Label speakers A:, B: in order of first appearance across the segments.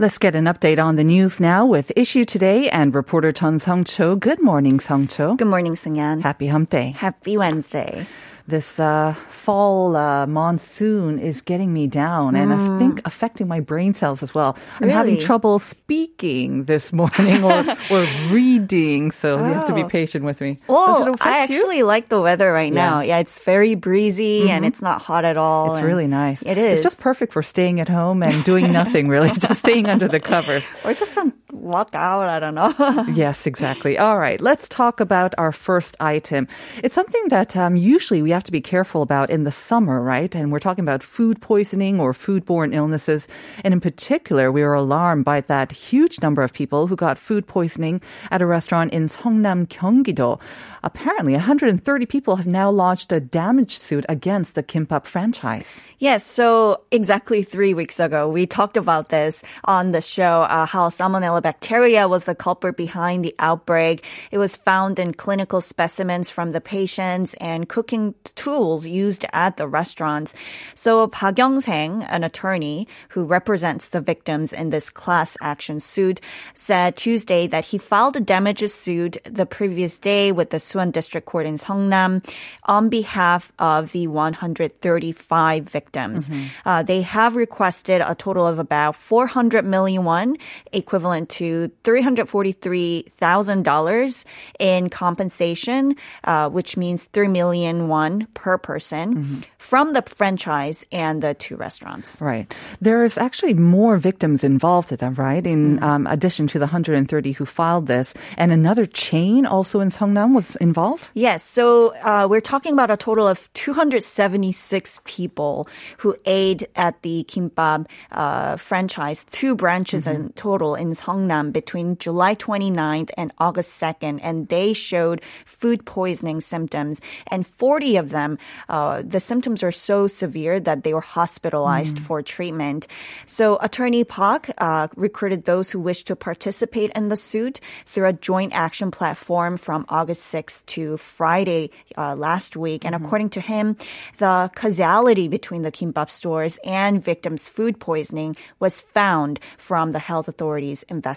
A: Let's get an update on the news now with Issue Today and reporter Chun Song Cho. Good morning, Song Cho.
B: Good morning, Sungyan.
A: Happy Hump Day.
B: Happy Wednesday.
A: This uh, fall uh, monsoon is getting me down and I think affecting my brain cells as well. I'm having trouble speaking this morning or, or reading, so you have to be
B: Oh.
A: patient with me.
B: Well, I
A: you?
B: actually like the weather right
A: Yeah.
B: now. Yeah, it's very breezy and it's not hot at all.
A: It's really nice.
B: It is.
A: It's just perfect for staying at home and doing nothing really, just staying under the covers.
B: or just to walk out. I don't know.
A: Yes, exactly. All right, let's talk about our first item. It's something that um, usually we have to be careful about in the summer, right? And we're talking about food poisoning or foodborne illnesses. And in particular, we were alarmed by that huge number of people who got food poisoning at a restaurant in Seongnam, Gyeonggi-do. Apparently, 130 people have now launched a damage suit against the Kimbap franchise.
B: Yes, so exactly three weeks ago, we talked about this on the show, uh, how Salmonella bacteria was the culprit behind the outbreak. It was found in clinical specimens from the patients and cooking tools used at the restaurants. So Park Young-seng, an attorney who represents the victims in this class action suit, said Tuesday that he filed a damages suit the previous day with the Suwon District Court in Seongnam on behalf of the 135 victims. Uh, they have requested a total of about 400 million won, equivalent to $343,000 in compensation, uh, which means 3 million won per person from the franchise and the two restaurants.
A: Right. There's actually more victims involved in that, right? In um, addition to the 130 who filed this, and another chain also in Seongnam was involved.
B: Yes. So uh, we're talking about a total of 276 people who ate at the Kimbap uh, franchise, two branches in total in Seongnam between July 29th and August 2nd, and they showed food poisoning symptoms. And 40 of them, uh, the symptoms are so severe that they were hospitalized for treatment. So Attorney Park uh, recruited those who wish to participate in the suit through a joint action platform from August 6th to Friday uh, last week. And according to him, the causality between the kimbap stores and victims' food poisoning was found from the health authorities' investigation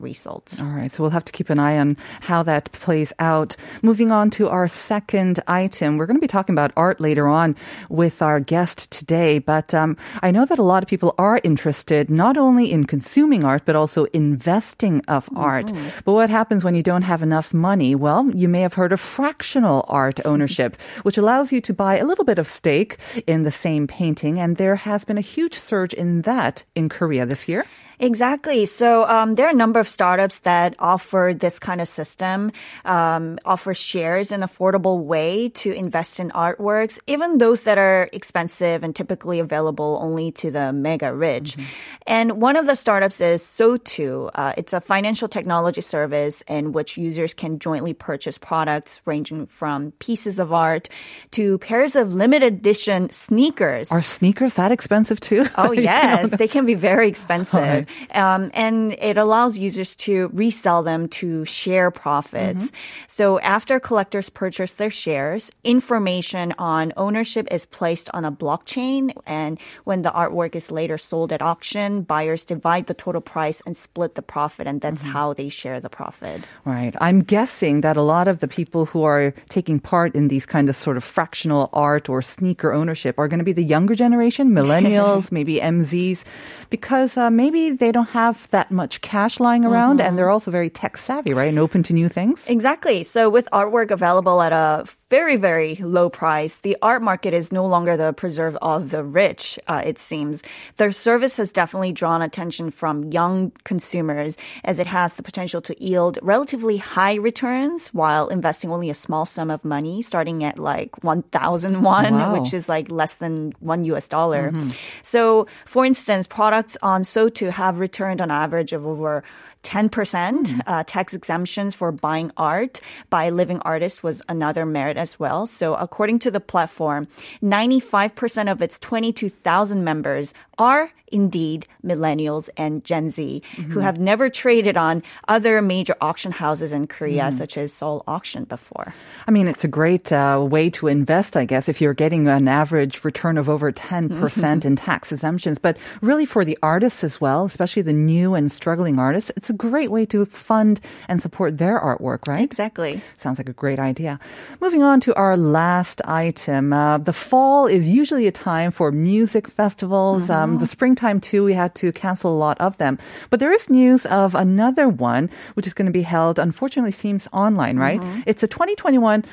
B: results.
A: All right, so we'll have to keep an eye on how that plays out. Moving on to our second item, we're going to be talking about art later on with our guest today. But um, I know that a lot of people are interested not only in consuming art but also investing of art. But what happens when you don't have enough money? Well, you may have heard of fractional art ownership, which allows you to buy a little bit of stake in the same painting, and there has been a huge surge in that in Korea this year.
B: Exactly. So um, there are a number of startups that offer this kind of system, um, offer shares in an affordable way to invest in artworks, even those that are expensive and typically available only to the mega rich. And one of the startups is SOTWO. Uh, it's a financial technology service in which users can jointly purchase products ranging from pieces of art to pairs of limited edition sneakers.
A: Are sneakers that expensive too?
B: Oh
A: You
B: yes,
A: know?
B: they can be very expensive,
A: Right.
B: Um, and it allows users to resell them to share profits. So after collectors purchase their shares, information on ownership is placed on a blockchain, and when the artwork is later sold at auction, buyers divide the total price and split the profit, and that's how they share the profit.
A: Right. I'm guessing that a lot of the people who are taking part in these kind of sort of fractional art or sneaker ownership are going to be the younger generation, millennials, maybe MZs, because uh, maybe they don't have that much cash lying around and mm-hmm. they're also very tech savvy, right? And open to new things.
B: Exactly. So with artwork available at a very, very low price. The art market is no longer the preserve of the rich, uh, it seems. Their service has definitely drawn attention from young consumers as it has the potential to yield relatively high returns while investing only a small sum of money, starting at like 1,000 won,
A: Wow.
B: which is like less than one US dollar. So, for instance, products on SOTWO have returned on average of over 10%. Uh, tax exemptions for buying art by living artists was another merit as well. So, according to the platform, 95% of its 22,000 members are indeed millennials and Gen Z who have never traded on other major auction houses in Korea, such as Seoul Auction before.
A: I mean, it's a great uh, way to invest, I guess, if you're getting an average return of over 10% in tax exemptions. But really for the artists as well, especially the new and struggling artists, it's a great way to fund and support their artwork, right?
B: Exactly.
A: Sounds like a great idea. Moving on to our last item. Uh, the fall is usually a time for music festivals. Um, the springtime, too, we had to cancel a lot of them. But there is news of another one, which is going to be held, unfortunately, seems online, right? It's a 2021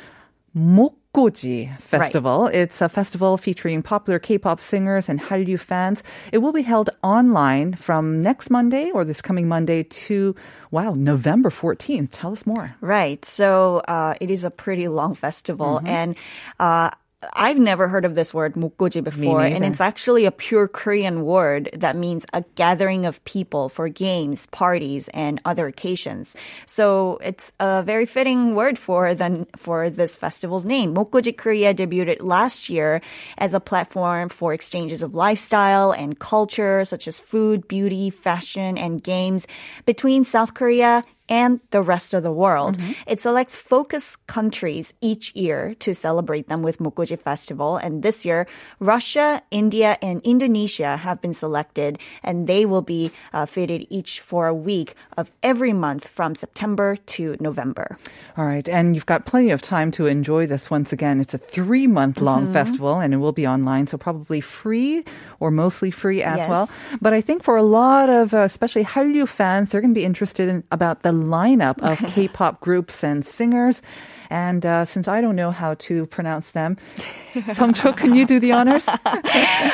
A: Mokgoji Festival. It's a festival featuring popular K-pop singers and Hallyu fans. It will be held online from next Monday or this coming Monday to, wow, November 14th. Tell us more.
B: Right. So uh, it is a pretty long festival, and uh, I've never heard of this word mukgoji before, and it's actually a pure Korean word that means a gathering of people for games, parties, and other occasions. So it's a very fitting word for the for this festival's name. Mukgoji Korea debuted last year as a platform for exchanges of lifestyle and culture, such as food, beauty, fashion, and games between South Korea and the rest of the world. It selects focus countries each year to celebrate them with Mukgoji Festival. And this year, Russia, India, and Indonesia have been selected, and they will be uh, fitted each for a week of every month from September to November.
A: All right. And you've got plenty of time to enjoy this once again. It's a three month long
B: Mm-hmm.
A: festival and it will be online. So probably free or mostly free as
B: Yes.
A: well. But I think for a lot of, uh, especially Hallyu fans, they're going to be interested in about the lineup of K-pop groups and singers. And uh, since I don't know how to pronounce them, Songcho, can you do the honors?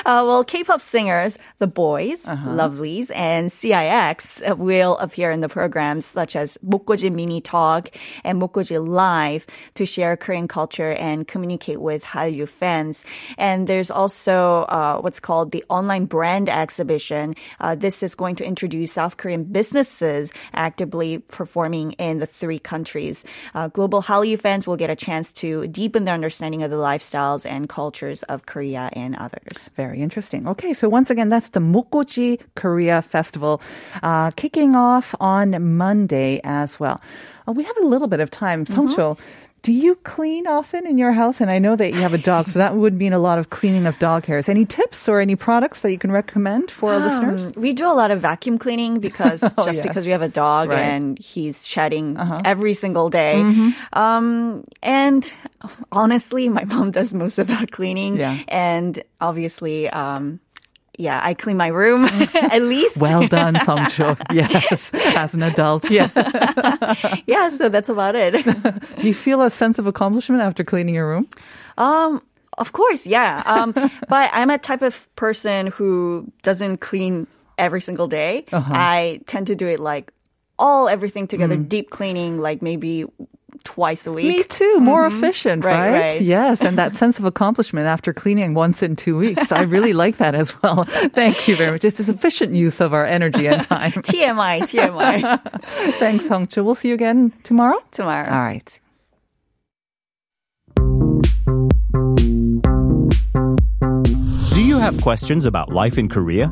B: Uh, well, K-pop singers, The Boyz, Lovelyz, and CIX uh, will appear in the programs such as Mokgoji Mini Talk and Mokgoji Live to share Korean culture and communicate with Hallyu fans. And there's also uh, what's called the online brand exhibition. Uh, this is going to introduce South Korean businesses actively performing in the three countries. Uh, global Hallyu fans will get a chance to deepen their understanding of the lifestyles and cultures of Korea and others.
A: Very interesting. Okay, so once again, that's the Mokgoji Korea Festival uh, kicking off on Monday as well. Uh, we have a little bit of time. Songcho, do you clean often in your house? And I know that you have a dog, so that would mean a lot of cleaning of dog hairs. Any tips or any products that you can recommend for our listeners?
B: Um, we do a lot of vacuum cleaning because just
A: Oh, yes.
B: because we have a dog
A: Right. Uh-huh.
B: and he's shedding every single day. Um, and honestly, my mom does most of the cleaning.
A: Yeah.
B: And obviously, um, yeah, I clean my room at least.
A: Well done, Songcho. Yes, as an adult. Yeah.
B: yeah, so that's about it.
A: Do you feel a sense of accomplishment after cleaning your room?
B: Um, of course, yeah. Um, but I'm a type of person who doesn't clean every single day.
A: Uh-huh.
B: I tend to do it like all everything together,
A: Mm.
B: deep cleaning, like maybe twice a week.
A: Me too. More mm-hmm. efficient,
B: Right,
A: right?
B: right.
A: Yes, and that sense of accomplishment after cleaning once in two weeks. I really like that as well. Thank you very much. It's an efficient use of our energy and time.
B: TMI, TMI.
A: Thanks, Songcho. We'll see you again tomorrow.
B: Tomorrow.
A: All right.
C: Do you have questions about life in Korea?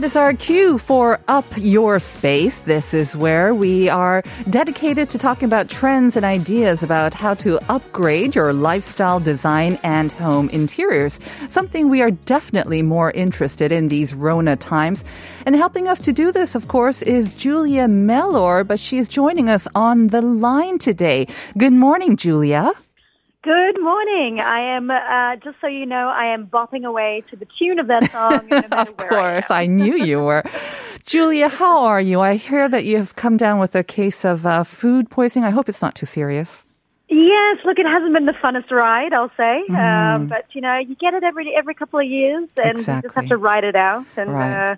A: That is our cue for Up Your Space. This is where we are dedicated to talking about trends and ideas about how to upgrade your lifestyle design and home interiors. Something we are definitely more interested in these Rona times. And helping us to do this, of course, is Julia Mellor, but she is joining us on the line today. Good morning, Julia.
D: Good morning. I am, uh, just so you know, I am bopping away to the tune of that song. No
A: of course, I, I, knew you were. Julia, how are you? I hear that you have come down with a case of uh, food poisoning. I hope it's not too serious.
D: Yes, look, it hasn't been the funnest ride, I'll say. Mm. Um, but you know, you get it every every couple of years, and exactly. you just have to ride it out. And right.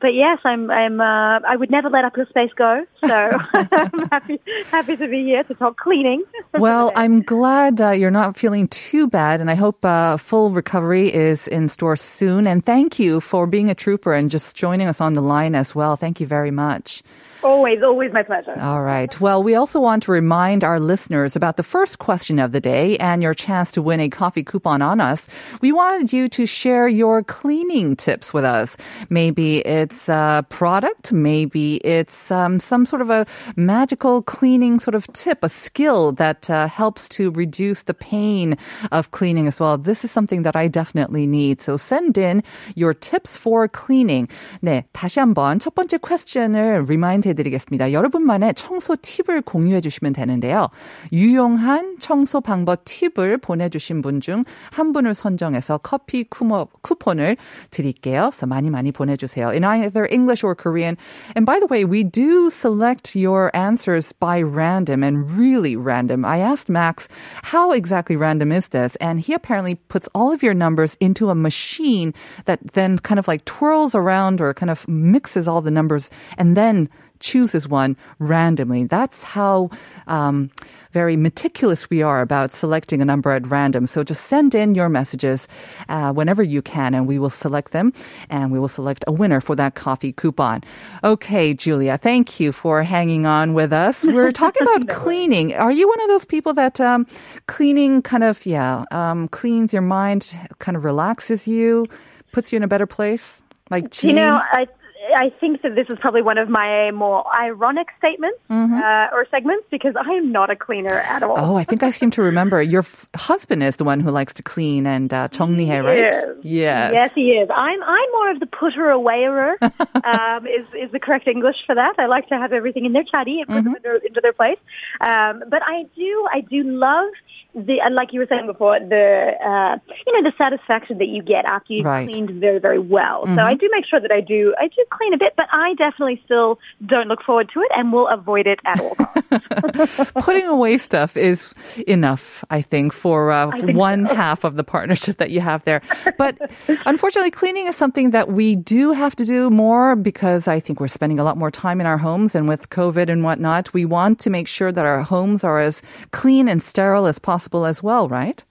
D: But yes, I'm. I'm. Uh, I would never let up your space go. So I'm happy, happy to be here to talk cleaning.
A: well, I'm glad uh, you're not feeling too bad, and I hope uh, full recovery is in store soon. And thank you for being a trooper and just joining us on the line as well. Thank you very much.
D: Always, always my pleasure.
A: All right. Well, we also want to remind our listeners about the first question of the day and your chance to win a coffee coupon on us. We wanted you to share your cleaning tips with us. Maybe it's a product, maybe it's um, some sort of a magical cleaning sort of tip, a skill that uh, helps to reduce the pain of cleaning as well. This is something that I definitely need. So send in your tips for cleaning. 네, 다시 한번 첫 번째 question을 remind 해드리겠습니다. 여러분만의 청소 팁을 공유해 주시면 되는데요. 유용한 청소 방법 팁을 보내주신 분 중 한 분을 선정해서 커피 쿠모, 쿠폰을 드릴게요. So 많이 많이 보내주세요. In either English or Korean. And by the way, we do select your answers by random and really random. I asked Max, how exactly random is this? And he apparently puts all of your numbers into a machine that then kind of like twirls around or kind of mixes all the numbers and then chooses one randomly. That's how um, very meticulous we are about selecting a number at random. So just send in your messages uh, whenever you can, and we will select them, and we will select a winner for that coffee coupon. Okay, Julia, thank you for hanging on with us. We're talking about cleaning. Are you one of those people that um, cleaning kind of yeah um, cleans your mind, kind of relaxes you, puts you in a better place? Like,
D: you know, I I think that this is probably one of my more ironic statements mm-hmm. uh, or segments because I am not a cleaner at all.
A: Oh, I think I seem to remember your f- husband is the one who likes to clean and uh, 정리해, right?
D: Yes. yes, yes, he is. I'm I'm more of the putter awayer. um, is is the correct English for that? I like to have everything in their chatty and put mm-hmm. them into, into their place. Um, but I do I do love the like you were saying before, the uh, you know the satisfaction that you get after you've right. cleaned very very well. Mm-hmm. So I do make sure that I do I do clean a bit, but I definitely still don't look forward to it and will avoid it at all costs.
A: Putting away stuff is enough, I think, for, uh, for one so. half of the partnership that you have there. But unfortunately, cleaning is something that we do have to do more because I think we're spending a lot more time in our homes, and with COVID and whatnot, we want to make sure that our homes are as clean and sterile as possible possible as well, right?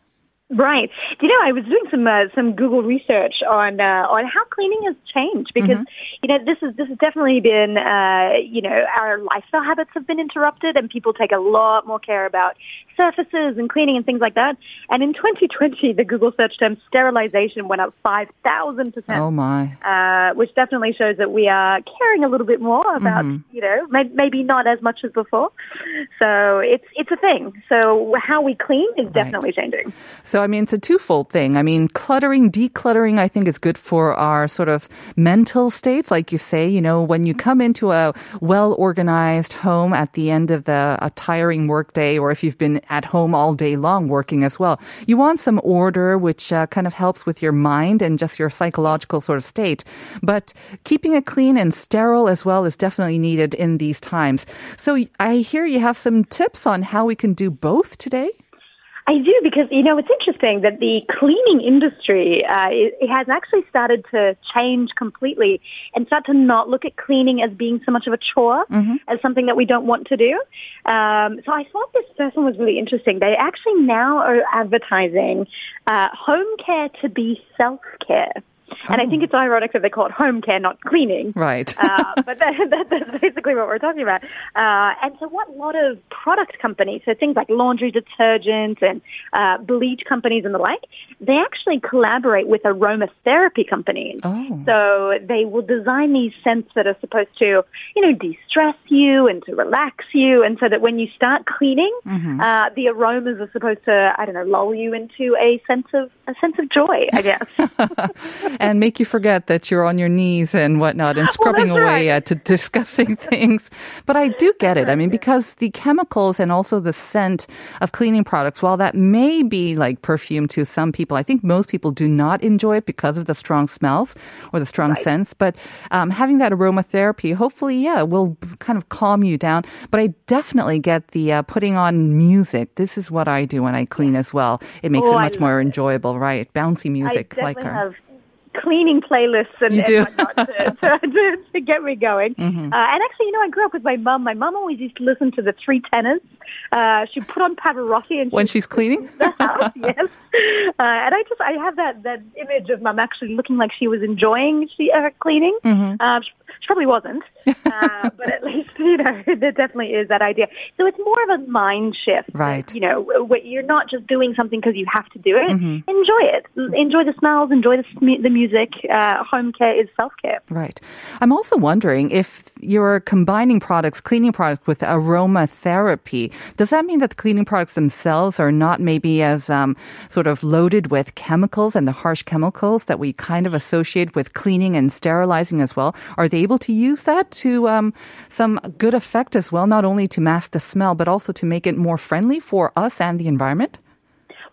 D: Right. You know, I was doing some uh, some Google research on uh, on how cleaning has changed because mm-hmm. you know this is this has definitely been uh, you know our lifestyle habits have been interrupted and people take a lot more care about surfaces and cleaning and things like that. And in 2020, the Google search term sterilization went up 5,000 percent.
A: Oh my!
D: Uh, which definitely shows that we are caring a little bit more about mm-hmm. you know may- maybe not as much as before. So it's it's a thing. So how we clean is definitely right. changing.
A: So so, I mean, it's a twofold thing. I mean, cluttering, decluttering, I think is good for our sort of mental states. Like you say, you know, when you come into a well organized home at the end of the a tiring workday, or if you've been at home all day long working as well, you want some order, which uh, kind of helps with your mind and just your psychological sort of state. But keeping it clean and sterile as well is definitely needed in these times. So I hear you have some tips on how we can do both today.
D: I do because you know it's interesting that the cleaning industry uh, it, it, has actually started to change completely and start to not look at cleaning as being so much of a chore mm-hmm. as something that we don't want to do. Um, so I thought this person was really interesting. They actually now are advertising uh, home care to be self care. And I think it's ironic that they call it home care, not cleaning.
A: Right.
D: uh, but that, that, that's basically what we're talking about. Uh, and so, what a lot of product companies, so things like laundry detergents and uh, bleach companies and the like, they actually collaborate with aromatherapy companies.
A: Oh.
D: So they will design these scents that are supposed to, you know, de-stress you and to relax you, and so that when you start cleaning, uh, the aromas are supposed to, I don't know, lull you into a sense of a sense of joy, I guess.
A: and make you forget that you're on your knees and whatnot and scrubbing
D: that's
A: away
D: right.
A: at to discussing things. But I do get it. I mean, because the chemicals and also the scent of cleaning products, while that may be like perfume to some people, I think most people do not enjoy it because of the strong smells or the strong scents. But um, having that aromatherapy, hopefully, yeah, will kind of calm you down. But I definitely get the uh, putting on music. This is what I do when I clean as well. It makes
D: Oh,
A: it much more
D: it.
A: enjoyable, right? Bouncy music
D: I
A: like her.
D: have cleaning playlists and, and whatnot to, to, to, to get me going.
A: Mm-hmm.
D: Uh, and actually, you know, I grew up with my mum. My mum always used to listen to the Three Tenors. Uh, she put on Pavarotti and
A: When she's cleaning?
D: the house, yes. Uh, and I just, I have that, that image of mum actually looking like she was enjoying she, uh, cleaning.
A: Mm-hmm.
D: Um, she, she probably wasn't, uh, but at least, you know, there definitely is that idea. So it's more of a mind shift.
A: Right.
D: You know, you're not just doing something because you have to do it.
A: Mm-hmm.
D: Enjoy it. Enjoy the smells, enjoy the, the music. Uh, home care is self care.
A: Right. I'm also wondering if you're combining products, cleaning products with aromatherapy. Does that mean that the cleaning products themselves are not maybe as um, sort of loaded with chemicals and the harsh chemicals that we kind of associate with cleaning and sterilizing as well? Are they able to use that to um, some good effect as well, not only to mask the smell, but also to make it more friendly for us and the environment?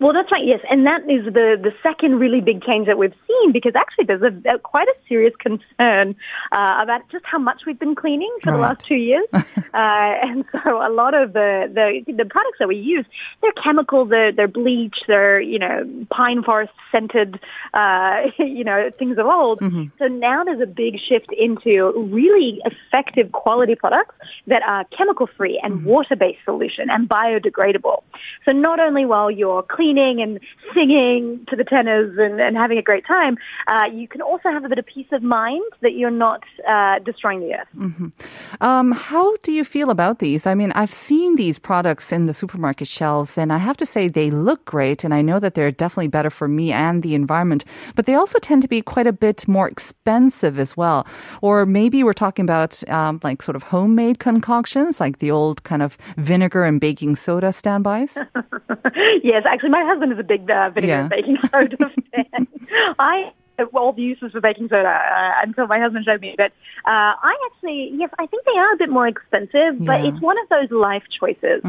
D: Well, that's right. Yes, and that is the the second really big change that we've seen because actually there's a, a quite a serious concern uh, about just how much we've been cleaning for the last two years, uh, and so a lot of the, the the products that we use they're chemical, they're they're bleach, they're you know pine forest scented, uh, you know things of old. So now there's a big shift into really effective quality products that are chemical free and water based solution and biodegradable. So not only while you're cleaning and singing to the tenors and, and having a great time, uh, you can also have a bit of peace of mind that you're not uh, destroying the earth.
A: Um, how do you feel about these? I mean, I've seen these products in the supermarket shelves, and I have to say they look great, and I know that they're definitely better for me and the environment, but they also tend to be quite a bit more expensive as well. Or maybe we're talking about um, like sort of homemade concoctions, like the old kind of vinegar and baking soda standbys.
D: yes, actually, my husband is a big uh, vinegar and baking soda fan. I have all the uses for baking soda uh, until my husband showed me. But uh, I actually, yes, I think they are a bit more expensive, but
A: Yeah.
D: it's one of those life choices.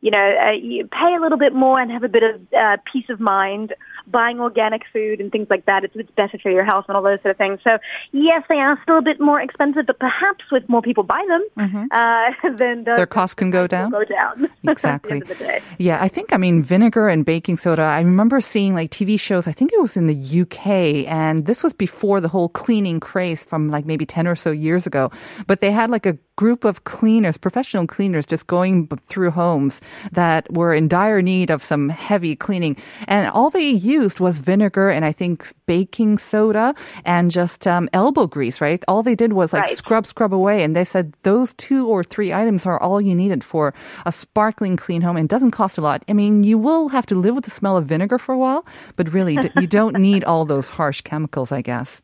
D: You know, uh, you pay a little bit more and have a bit of uh, peace of mind. Buying organic food and things like that, it's, it's better for your health and all those sort of things. So, yes, they are still a bit more expensive, but perhaps with more people buy them, uh, then the
A: Their costs can go down?
D: Go down.
A: Exactly.
D: At the end of the day.
A: Yeah, I think, I mean, vinegar and baking soda. I remember seeing like TV shows, I think it was in the UK, and this was before the whole cleaning craze from like maybe 10 or so years ago. But they had like a group of cleaners, professional cleaners, just going through homes that were in dire need of some heavy cleaning. And all they used was vinegar and I think baking soda and just um, elbow grease, right? All they did was like
D: Right.
A: scrub, scrub away. And they said those two or three items are all you needed for a sparkling clean home and doesn't cost a lot. I mean, you will have to live with the smell of vinegar for a while, but really d- you don't need all those harsh chemicals, I guess.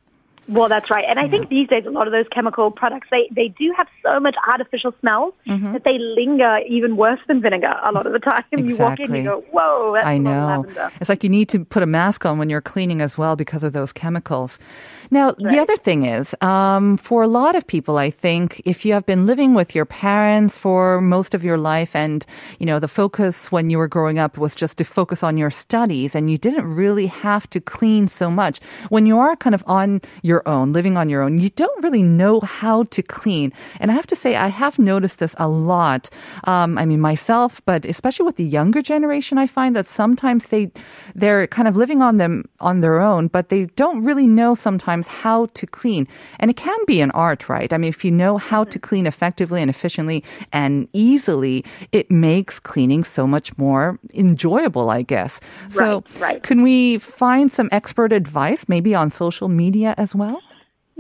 D: Well, that's right. And I think these days, a lot of those chemical products, they, they do have so much artificial smells
A: Mm-hmm.
D: that they linger even worse than vinegar a lot of the time. You walk in,
A: Exactly.
D: you go, whoa, that's
A: I know.
D: lavender.
A: It's like you need to put a mask on when you're cleaning as well because of those chemicals. Now, the other thing is, um, for a lot of people, I think if you have been living with your parents for most of your life and, you know, the focus when you were growing up was just to focus on your studies and you didn't really have to clean so much. When you are kind of on your your own, living on your own, you don't really know how to clean. And I have to say, I have noticed this a lot. Um, I mean, myself, but especially with the younger generation, I find that sometimes they, they're kind of living on them on their own, but they don't really know sometimes how to clean. And it can be an art, right? I mean, if you know how to clean effectively and efficiently and easily, it makes cleaning so much more enjoyable, I guess. So,
D: Right, right.
A: can we find some expert advice maybe on social media as well?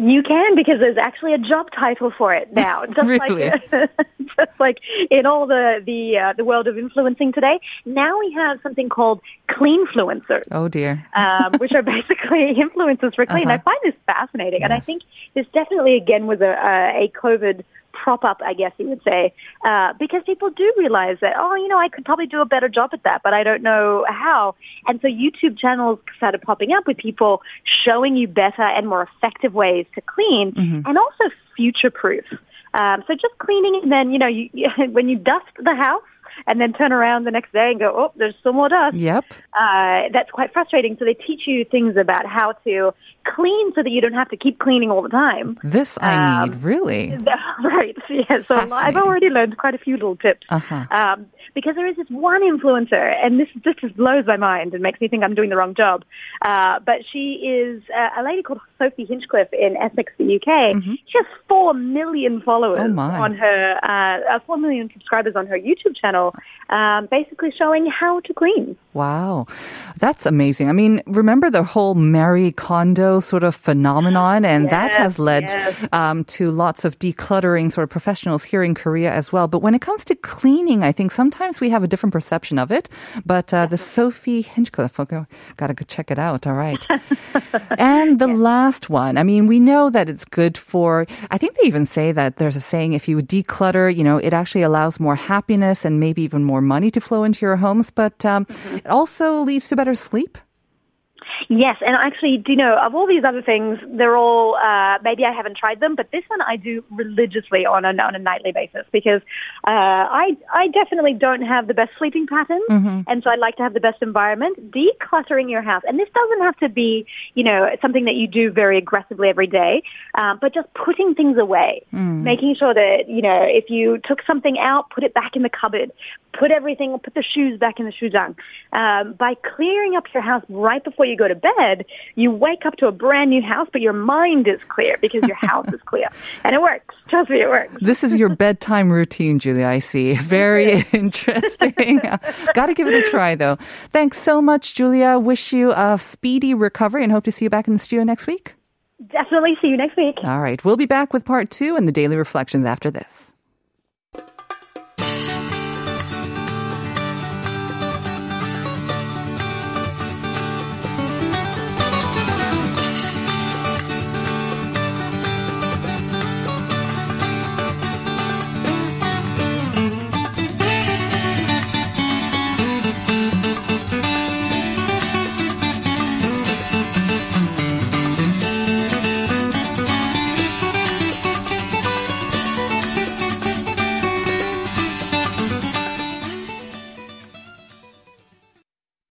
D: You can because there's actually a job title for it now. Just
A: Really?
D: like just like in all the the uh, the world of influencing today. Now we have something called cleanfluencers.
A: Oh dear.
D: um, which are basically influencers for clean.
A: Uh-huh.
D: I find this fascinating, and I think this definitely again was a, a, a COVID prop up, I guess you would say, uh, because people do realize that oh, you know, I could probably do a better job at that, but I don't know how. And so YouTube channels started popping up with people showing you better and more effective ways to clean, and also future proof. Um, so just cleaning, and then you know, you, when you dust the house. And then turn around the next day and go, oh, there's some more dust
A: Yep.
D: uh, that's quite frustrating. So they teach you things about how to clean so that you don't have to keep cleaning all the time.
A: This I
D: Um,
A: need, really.
D: right. Yeah. So I've already learned quite a few little tips.
A: Uh-huh.
D: Um, because there is this one influencer, and this this just blows my mind and makes me think I'm doing the wrong job. Uh, but she is uh, a lady called Sophie Hinchliffe in Essex, the UK. She has four million followers
A: Mm-hmm. Oh,
D: on her, uh, uh, four million subscribers on her YouTube channel, um, basically showing how to clean.
A: Wow. That's amazing. I mean, remember the whole Marie Kondo sort of phenomenon? And that has led
D: yes.
A: um, to lots of decluttering sort of professionals here in Korea as well. But when it comes to cleaning, I think sometimes we have a different perception of it. But uh, the Sophie Hinchliffe, okay, gotta go check it out. All right. and the last one, I mean, we know that it's good for, I think they even say that there's a saying if you declutter, you know, it actually allows more happiness and maybe even more money to flow into your homes. But um, it also leads to better sleep.
D: Yes, and actually, do you know, of all these other things, they're all, uh, maybe I haven't tried them, but this one I do religiously on a, on a nightly basis because, uh, I, I definitely don't have the best sleeping patterns. And so I like to have the best environment. Decluttering your house, and this doesn't have to be, you know, something that you do very aggressively every day, um, but just putting things away, making sure that, you know, if you took something out, put it back in the cupboard, put everything, put the shoes back in the shoejang. Um, by clearing up your house right before you go to bed, you wake up to a brand new house, but your mind is clear because your house is clear. And it works. Trust me, it works.
A: This is your bedtime routine, Julia. I see. Very interesting. Got to give it a try, though. Thanks so much, Julia. Wish you a speedy recovery and hope to see you back in the studio next week.
D: Definitely see you next week.
A: All right. We'll be back with part two and the daily reflections after this.